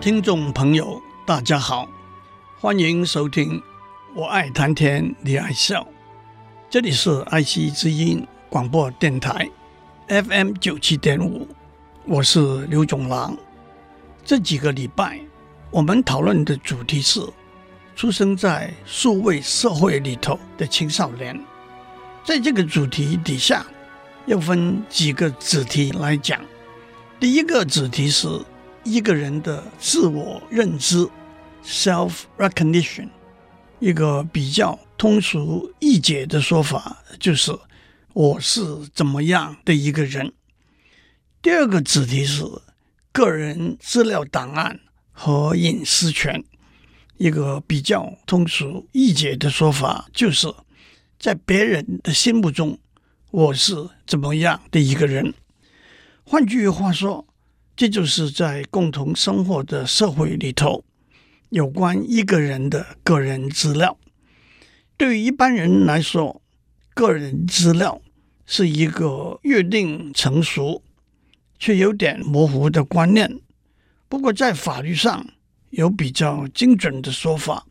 听众朋友，大家好，欢迎收听。我爱谈天，你爱笑。这里是爱惜之音广播电台 FM 九七点五，我是刘总郎。这几个礼拜，我们讨论的主题是出生在数位社会里头的青少年。在这个主题底下，又分几个子题来讲。第一个子题是。一个人的自我认知 （self-recognition），一个比较通俗易解的说法就是我是怎么样的一个人。第二个主题是个人资料档案和隐私权，一个比较通俗易解的说法就是在别人的心目中我是怎么样的一个人。换句话说。这就是在共同生活的社会里头，有关一个人的个人资料。对于一般人来说，个人资料是一个约定成熟却有点模糊的观念。不过，在法律上有比较精准的说法，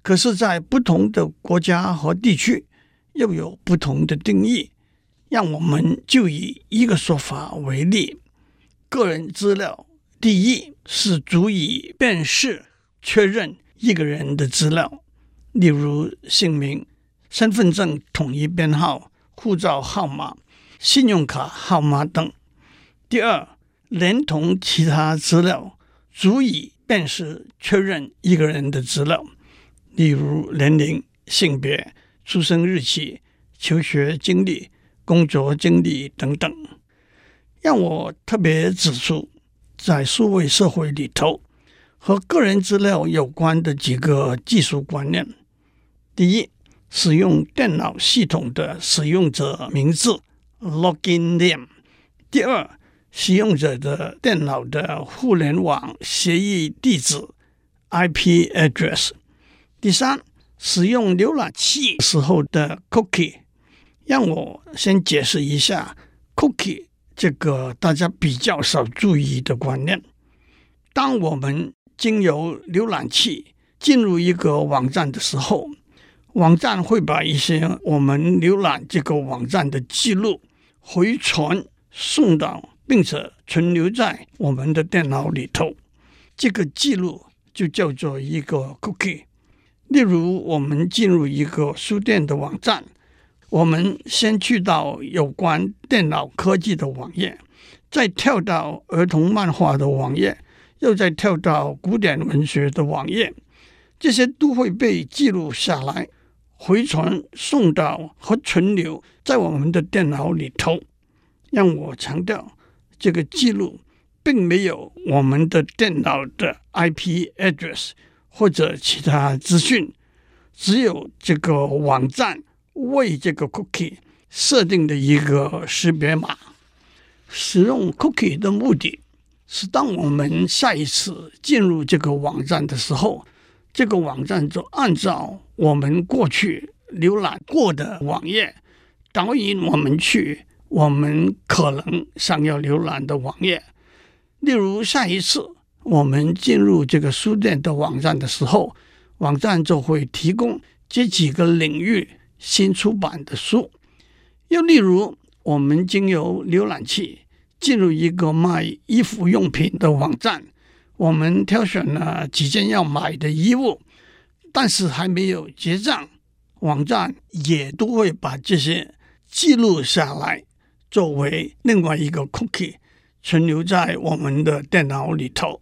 可是，在不同的国家和地区又有不同的定义。让我们就以一个说法为例。个人资料，第一是足以辨识、确认一个人的资料，例如姓名、身份证统一编号、护照号码、信用卡号码等。第二，连同其他资料，足以辨识、确认一个人的资料，例如年龄、性别、出生日期、求学经历、工作经历等等。让我特别指出，在数位社会里头，和个人资料有关的几个技术观念：第一，使用电脑系统的使用者名字 （login name）；第二，使用者的电脑的互联网协议地址 （IP address）；第三，使用浏览器时候的 cookie。让我先解释一下 cookie。这个大家比较少注意的观念，当我们经由浏览器进入一个网站的时候，网站会把一些我们浏览这个网站的记录回传送到，并且存留在我们的电脑里头。这个记录就叫做一个 cookie。例如，我们进入一个书店的网站。我们先去到有关电脑科技的网页，再跳到儿童漫画的网页，又再跳到古典文学的网页，这些都会被记录下来，回传送到和存留在我们的电脑里头。让我强调，这个记录并没有我们的电脑的 IP address 或者其他资讯，只有这个网站。为这个 cookie 设定的一个识别码，使用 cookie 的目的是，当我们下一次进入这个网站的时候，这个网站就按照我们过去浏览过的网页，导引我们去我们可能想要浏览的网页。例如，下一次我们进入这个书店的网站的时候，网站就会提供这几个领域。新出版的书，又例如，我们经由浏览器进入一个卖衣服用品的网站，我们挑选了几件要买的衣物，但是还没有结账，网站也都会把这些记录下来，作为另外一个 cookie 存留在我们的电脑里头。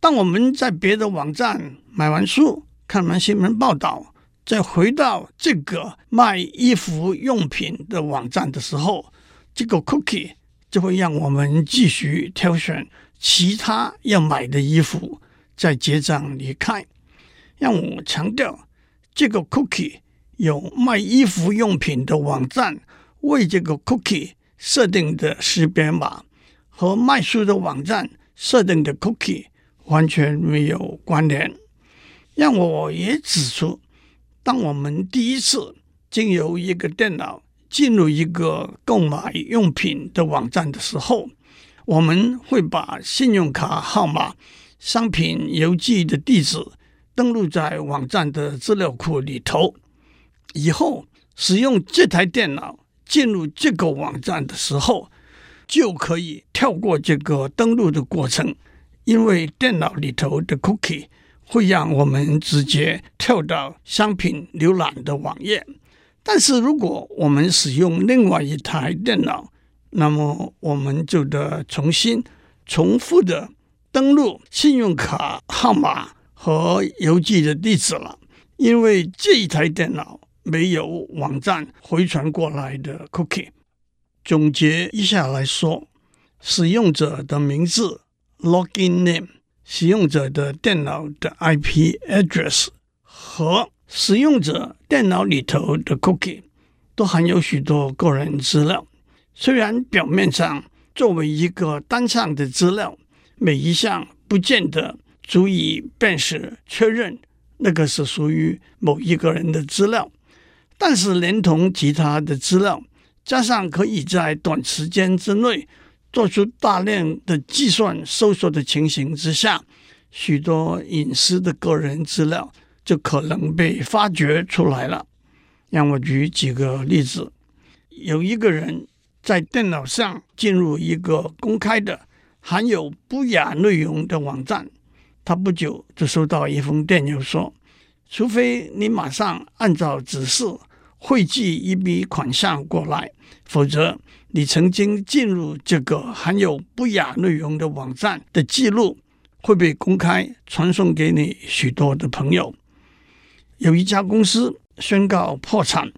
当我们在别的网站买完书，看完新闻报道。再回到这个卖衣服用品的网站的时候，这个 cookie 就会让我们继续挑选其他要买的衣服，再结账离开。让我强调，这个 cookie 有卖衣服用品的网站为这个 cookie 设定的识别码，和卖书的网站设定的 cookie 完全没有关联。让我也指出，当我们第一次经由一个电脑进入一个购买用品的网站的时候，我们会把信用卡号码、商品邮寄的地址登录在网站的资料库里头。以后使用这台电脑进入这个网站的时候，就可以跳过这个登录的过程，因为电脑里头的 cookie。会让我们直接跳到商品浏览的网页，但是如果我们使用另外一台电脑，那么我们就得重新重复的登录信用卡号码和邮寄的地址了，因为这一台电脑没有网站回传过来的 cookie。总结一下来说，使用者的名字 （login name）。使用者的电脑的 IP address 和使用者电脑里头的 cookie 都含有许多个人资料。虽然表面上作为一个单项的资料，每一项不见得足以辨识确认那个是属于某一个人的资料，但是连同其他的资料，加上可以在短时间之内。做出大量的计算搜索的情形之下，许多隐私的个人资料就可能被发掘出来了。让我举几个例子：有一个人在电脑上进入一个公开的含有不雅内容的网站，他不久就收到一封电邮说：“除非你马上按照指示汇寄一笔款项过来，否则。”你曾经进入这个含有不雅内容的网站的记录会被公开传送给你许多的朋友。有一家公司宣告破产，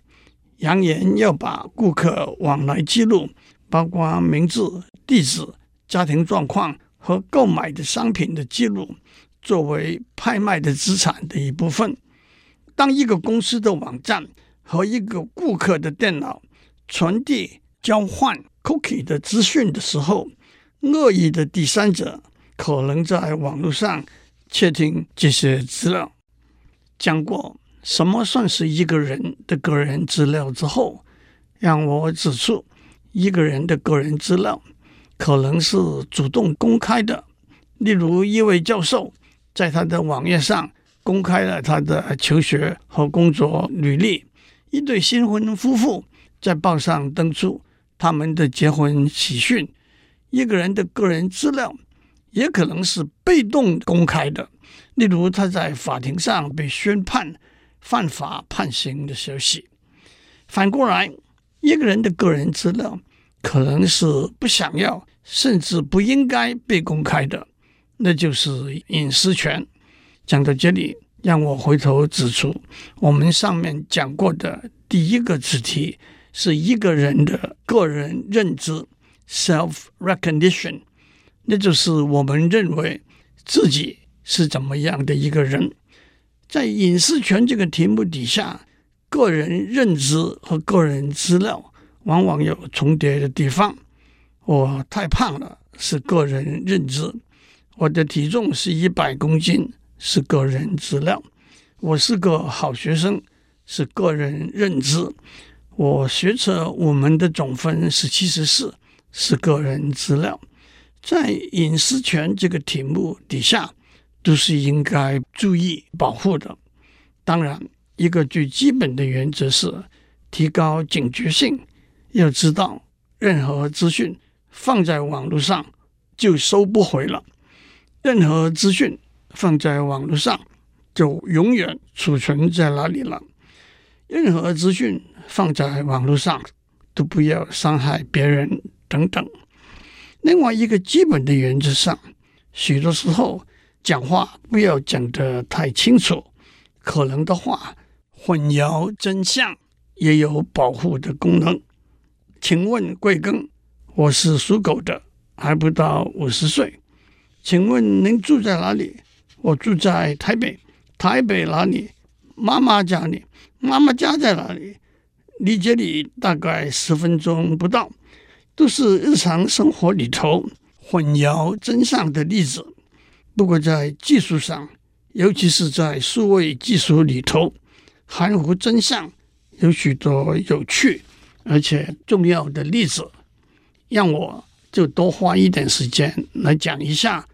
扬言要把顾客往来记录，包括名字、地址、家庭状况和购买的商品的记录，作为拍卖的资产的一部分。当一个公司的网站和一个顾客的电脑传递。交换 cookie 的资讯的时候，恶意的第三者可能在网络上窃听这些资料。讲过什么算是一个人的个人资料之后，让我指出，一个人的个人资料可能是主动公开的。例如，一位教授在他的网页上公开了他的求学和工作履历；一对新婚夫妇在报上登出。他们的结婚喜讯，一个人的个人资料也可能是被动公开的，例如他在法庭上被宣判犯法判刑的消息。反过来，一个人的个人资料可能是不想要，甚至不应该被公开的，那就是隐私权。讲到这里，让我回头指出，我们上面讲过的第一个主题。是一个人的个人认知 （self-recognition），那就是我们认为自己是怎么样的一个人。在隐私权这个题目底下，个人认知和个人资料往往有重叠的地方。我太胖了，是个人认知；我的体重是一百公斤，是个人资料；我是个好学生，是个人认知。我学测我们的总分是七十四，是个人资料，在隐私权这个题目底下，都是应该注意保护的。当然，一个最基本的原则是提高警觉性，要知道任何资讯放在网络上就收不回了，任何资讯放在网络上就永远储存在那里了，任何资讯。放在网络上都不要伤害别人等等。另外一个基本的原则上，许多时候讲话不要讲得太清楚，可能的话混淆真相也有保护的功能。请问贵庚？我是属狗的，还不到五十岁。请问您住在哪里？我住在台北。台北哪里？妈妈家里。妈妈家在哪里？离这里大概十分钟不到。都是日常生活里头混淆真相的例子。不过在技术上，尤其是在数位技术里头，含糊真相有许多有趣而且重要的例子。让我就多花一点时间来讲一下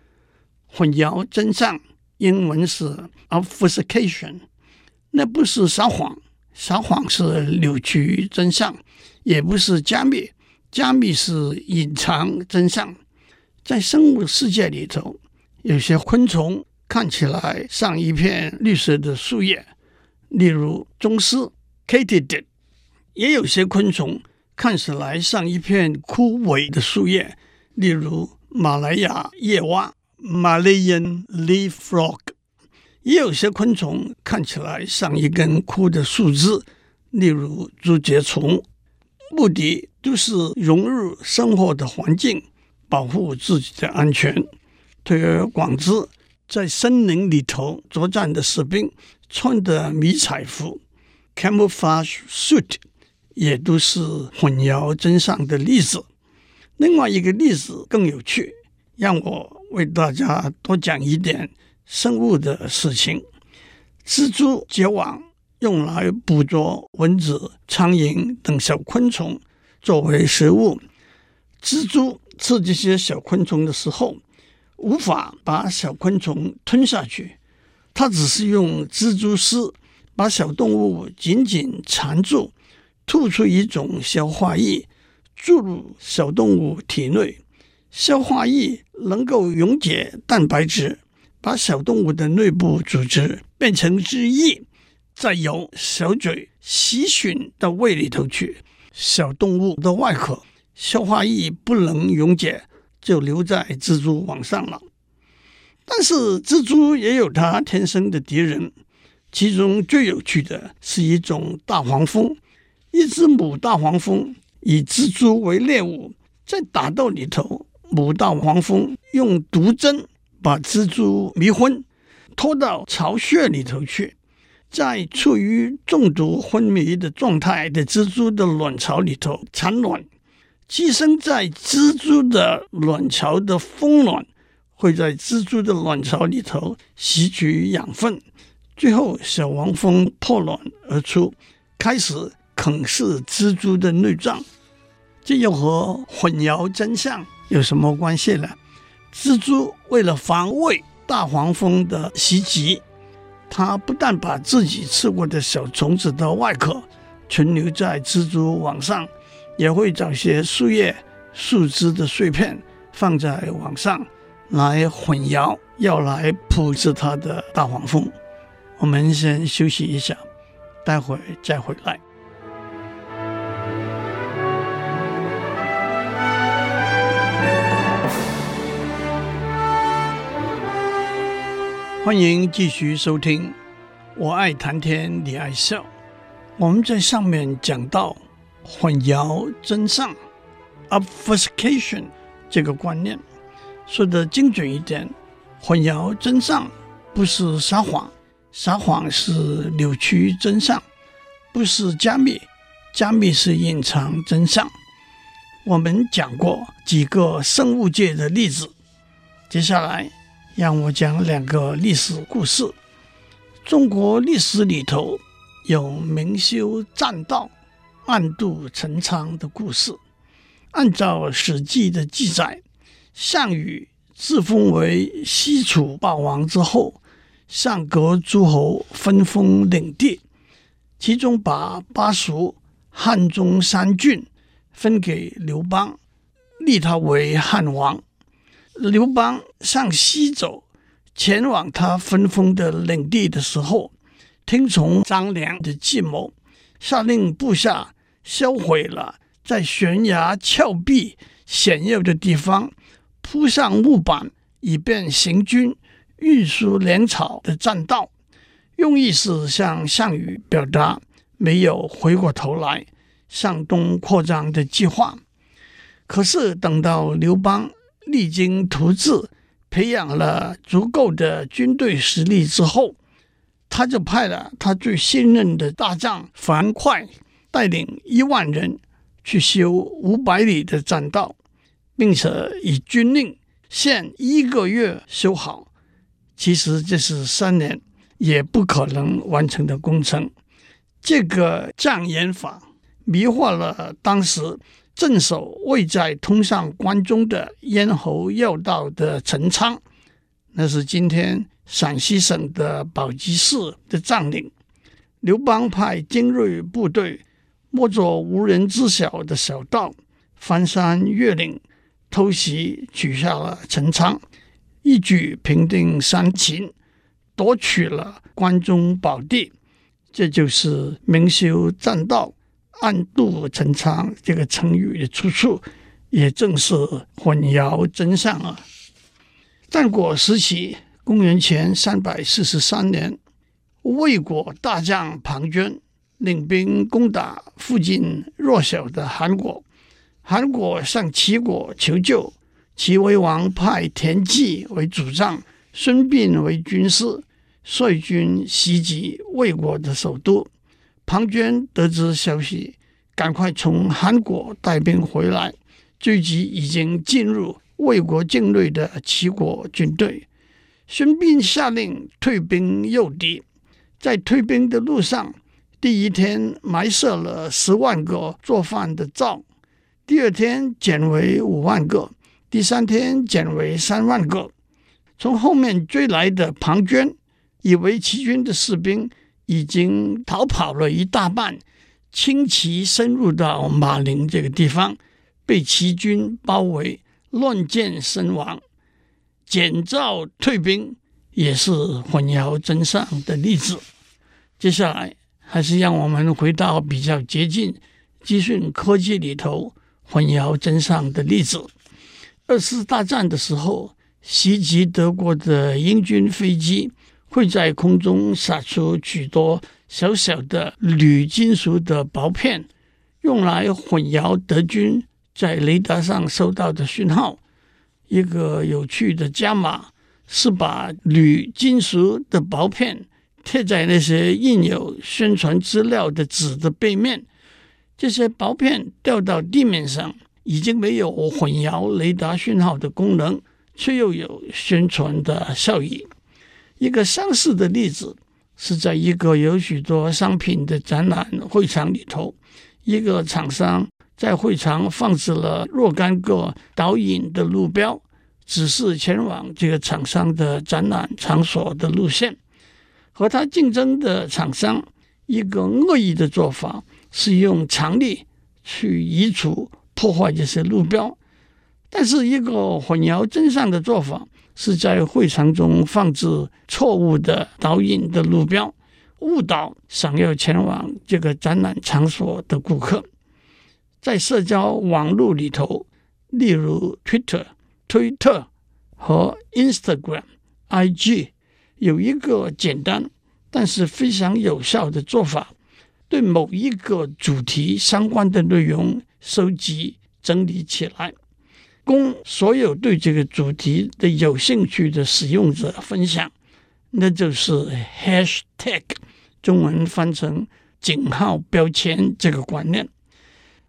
混淆真相。英文是 obfuscation，那不是撒谎，撒谎是扭曲真相；也不是加密，加密是隐藏真相。在生物世界里头，有些昆虫看起来像一片绿色的树叶，例如螽斯 （Katydid）；也有些昆虫看起来像一片枯萎的树叶，例如马来亚夜蛙。Malayan leaf frog，也有些昆虫看起来像一根枯的树枝，例如竹节虫。目的都是融入生活的环境，保护自己的安全。推而广之，在森林里头作战的士兵穿的迷彩服 （camouflage suit） 也都是混淆真相的例子。另外一个例子更有趣，让我。为大家多讲一点生物的事情。蜘蛛结网用来捕捉蚊子、苍蝇等小昆虫作为食物。蜘蛛吃这些小昆虫的时候，无法把小昆虫吞下去，它只是用蜘蛛丝把小动物紧紧缠住，吐出一种消化液，注入小动物体内。消化液能够溶解蛋白质，把小动物的内部组织变成汁液，再由小嘴吸吮到胃里头去。小动物的外壳消化液不能溶解，就留在蜘蛛网上了。但是蜘蛛也有它天生的敌人，其中最有趣的是一种大黄蜂。一只母大黄蜂以蜘蛛为猎物，在打斗里头。母大黄蜂用毒针把蜘蛛迷昏，拖到巢穴里头去，在处于中毒昏迷的状态的蜘蛛的卵巢里头产卵。寄生在蜘蛛的卵巢的蜂卵会在蜘蛛的卵巢里头吸取养分，最后小黄蜂破卵而出，开始啃噬蜘蛛的内脏。这又和混淆真相有什么关系呢？蜘蛛为了防卫大黄蜂的袭击，它不但把自己吃过的小虫子的外壳存留在蜘蛛网上，也会找些树叶、树枝的碎片放在网上来混淆要来扑食它的大黄蜂。我们先休息一下，待会再回来。欢迎继续收听，我爱谈天，你爱笑。我们在上面讲到混淆真相 （obfuscation） 这个观念，说得精准一点，混淆真相不是撒谎，撒谎是扭曲真相；不是加密，加密是隐藏真相。我们讲过几个生物界的例子，接下来。让我讲两个历史故事。中国历史里头有明修栈道、暗度陈仓的故事。按照《史记》的记载，项羽自封为西楚霸王之后，上国诸侯分封领地，其中把巴蜀、汉中三郡分给刘邦，立他为汉王。刘邦向西走，前往他分封的领地的时候，听从张良的计谋，下令部下销毁了在悬崖峭壁险要的地方铺上木板，以便行军运输粮草的栈道，用意是向项羽表达没有回过头来向东扩张的计划。可是等到刘邦。励精图治，培养了足够的军队实力之后，他就派了他最信任的大将樊哙带领一万人去修五百里的栈道，并且以军令限一个月修好。其实这是三年也不可能完成的工程。这个障眼法迷惑了当时镇守位在通向关中的咽喉要道的陈仓，那是今天陕西省的宝鸡市的将领。刘邦派精锐部队，摸着无人知晓的小道，翻山越岭，偷袭取下了陈仓，一举平定山秦，夺取了关中宝地。这就是“明修栈道，暗度陈仓”这个成语的出处，也正是混淆真相啊。战国时期，公元前三百四十三年，魏国大将庞涓领兵攻打附近弱小的韩国，韩国向齐国求救，齐威王派田忌为主将，孙膑为军师，率军袭击魏国的首都。庞涓得知消息，赶快从韩国带兵回来，追击已经进入魏国境内的齐国军队。孙膑下令退兵诱敌，在退兵的路上，第一天埋设了十万个做饭的灶，第二天减为五万个，第三天减为三万个。从后面追来的庞涓以为齐军的士兵已经逃跑了一大半，轻骑深入到马陵这个地方，被齐军包围，乱箭身亡。减灶退兵也是混淆真相的例子。接下来，还是让我们回到比较接近资讯科技里头混淆真相的例子。二次大战的时候，袭击德国的英军飞机会在空中撒出许多小小的铝金属的薄片，用来混淆德军在雷达上收到的讯号。一个有趣的加码是把铝金属的薄片贴在那些印有宣传资料的纸的背面，这些薄片掉到地面上，已经没有混淆雷达讯号的功能，却又有宣传的效益。一个相似的例子是在一个有许多商品的展览会场里头，一个厂商。在会场放置了若干个导引的路标，指示前往这个厂商的展览场所的路线。和他竞争的厂商，一个恶意的做法是用强力去移除、破坏这些路标；但是一个混淆真相的做法，是在会场中放置错误的导引的路标，误导想要前往这个展览场所的顾客。在社交网络里头，例如 Twitter、推特和 Instagram、IG，有一个简单但是非常有效的做法：对某一个主题相关的内容收集整理起来，供所有对这个主题的有兴趣的使用者分享，那就是 Hashtag，中文翻成井号标签这个观念。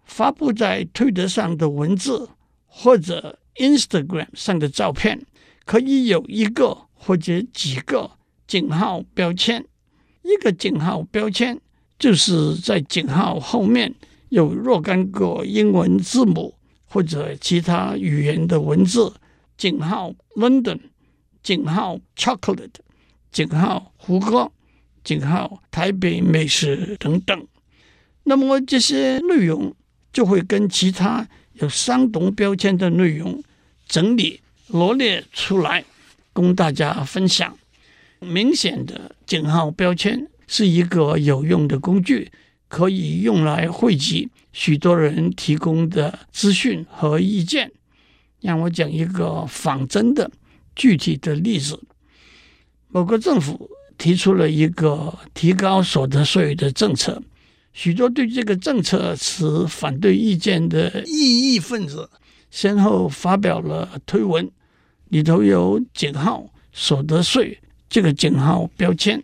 发布在推特上的文字或者 Instagram 上的照片，可以有一个或者几个井号标签。一个井号标签就是在井号后面有若干个英文字母或者其他语言的文字，井号 London，井号 Chocolate，井号胡歌，井号台北美食等等。那么这些内容。就会跟其他有相同标签的内容整理罗列出来，供大家分享。明显的井号标签是一个有用的工具，可以用来汇集许多人提供的资讯和意见。让我讲一个仿真的具体的例子：某个政府提出了一个提高所得税的政策。许多对这个政策持反对意见的异议分子，先后发表了推文，里头有井号所得税这个井号标签，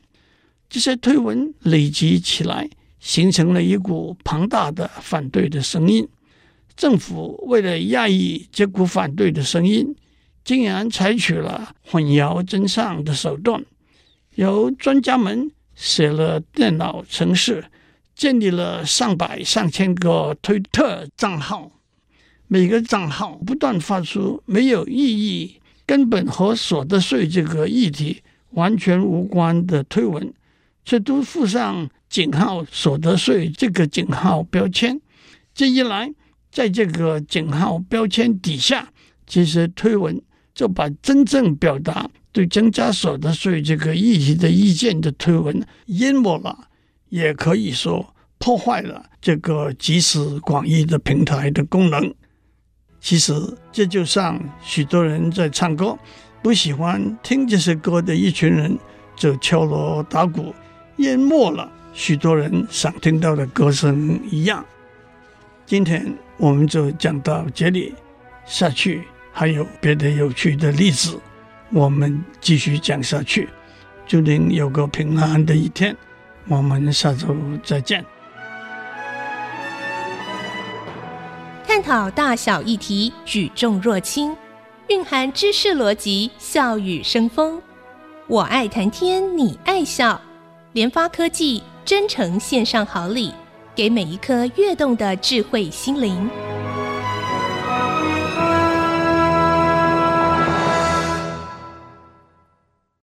这些推文累积起来，形成了一股庞大的反对的声音。政府为了压抑这股反对的声音，竟然采取了混淆真相的手段，由专家们写了电脑程式，建立了上百上千个推特账号，每个账号不断发出没有意义。根本和所得税这个议题完全无关的推文，却都附上井号所得税这个警号标签。这一来，在这个警号标签底下，这些推文就把真正表达对增加所得税这个议题的意见的推文淹没了，也可以说破坏了这个集思广益的平台的功能。其实这就像许多人在唱歌，不喜欢听这些歌的一群人，就敲锣打鼓，淹没了许多人想听到的歌声一样。今天我们就讲到这里，下去还有别的有趣的例子，我们继续讲下去。祝您有个平安的一天，我们下周再见。探讨大小议题，举重若轻，蕴含知识逻辑，笑语生风。我爱谈天，你爱笑。联发科技真诚献上好礼，给每一颗跃动的智慧心灵。